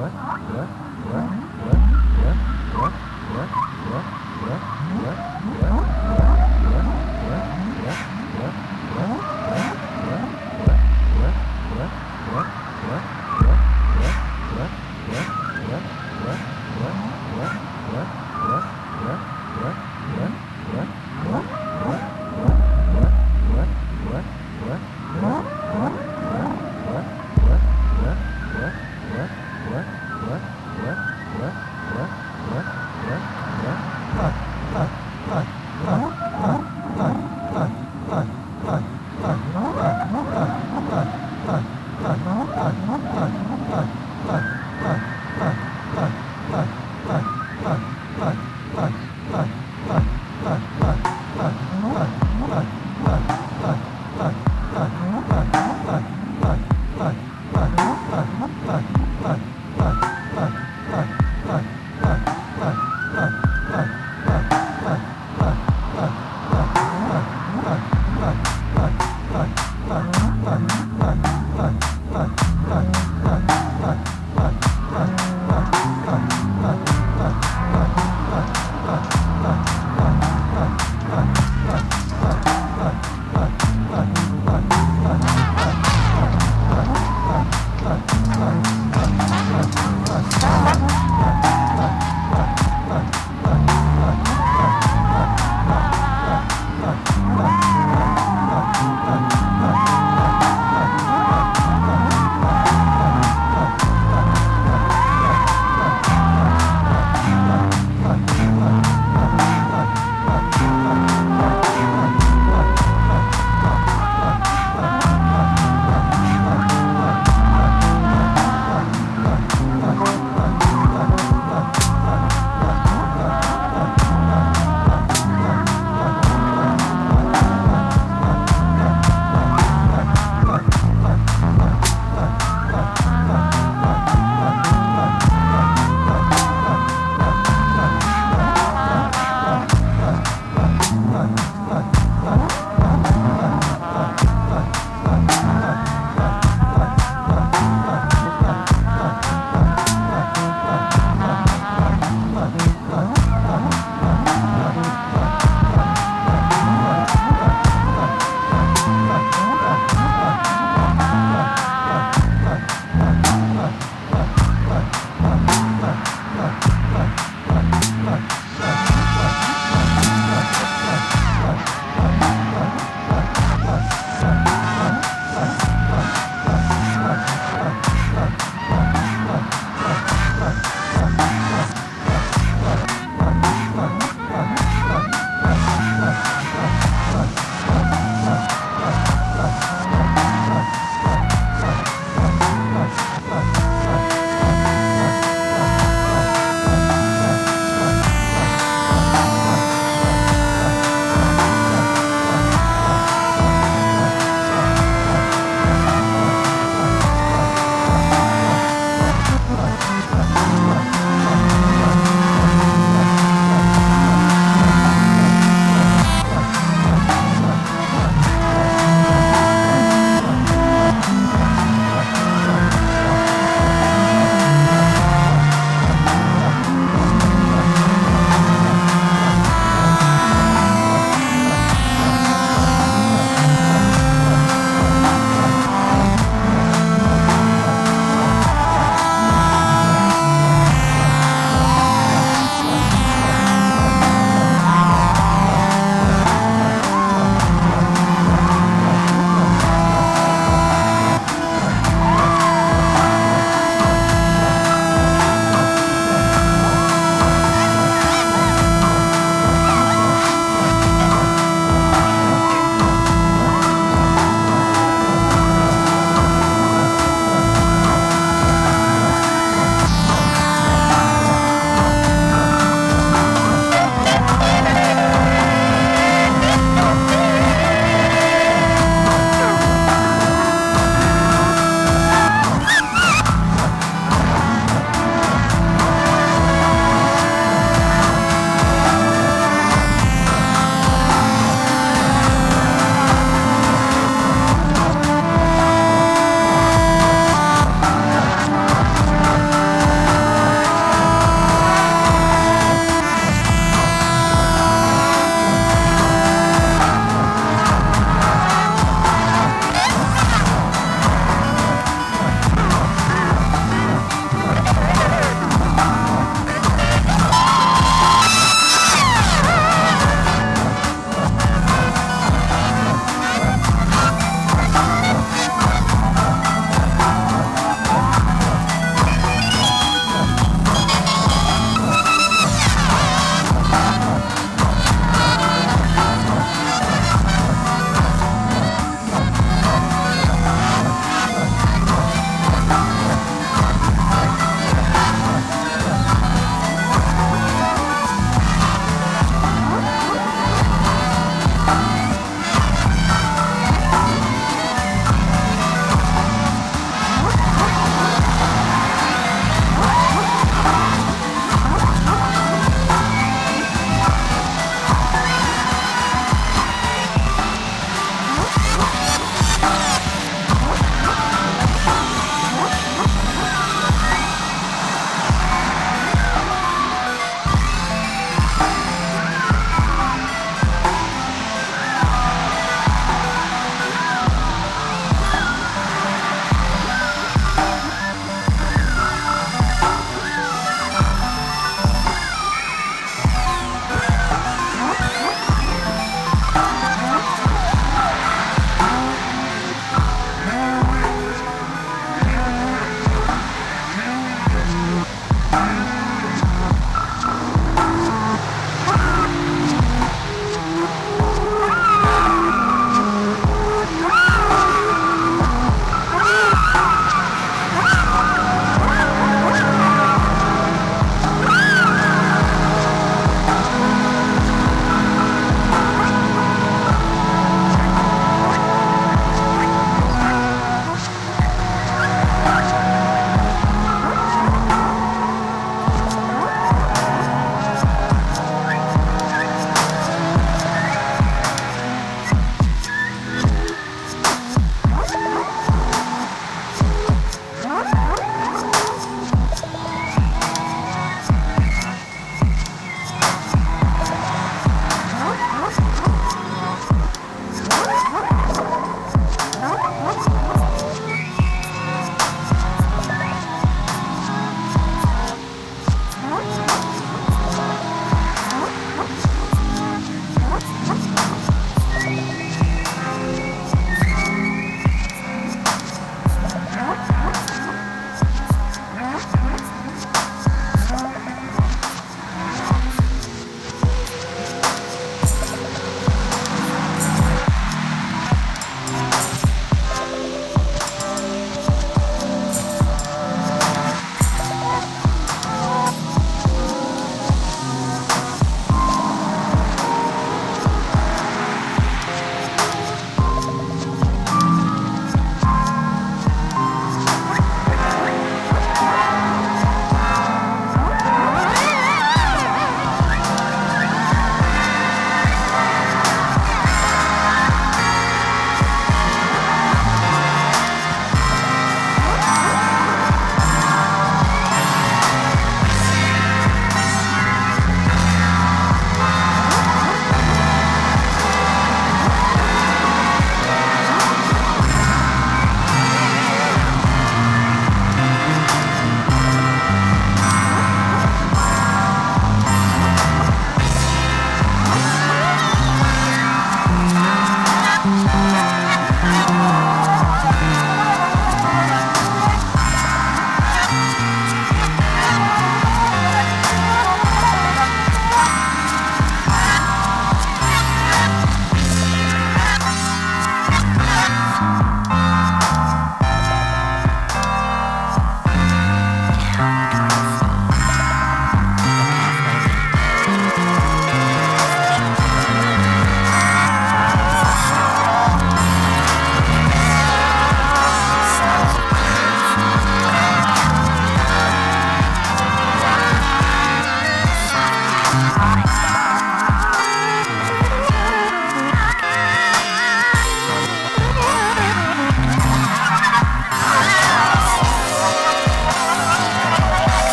nữa nữa nữa Huh.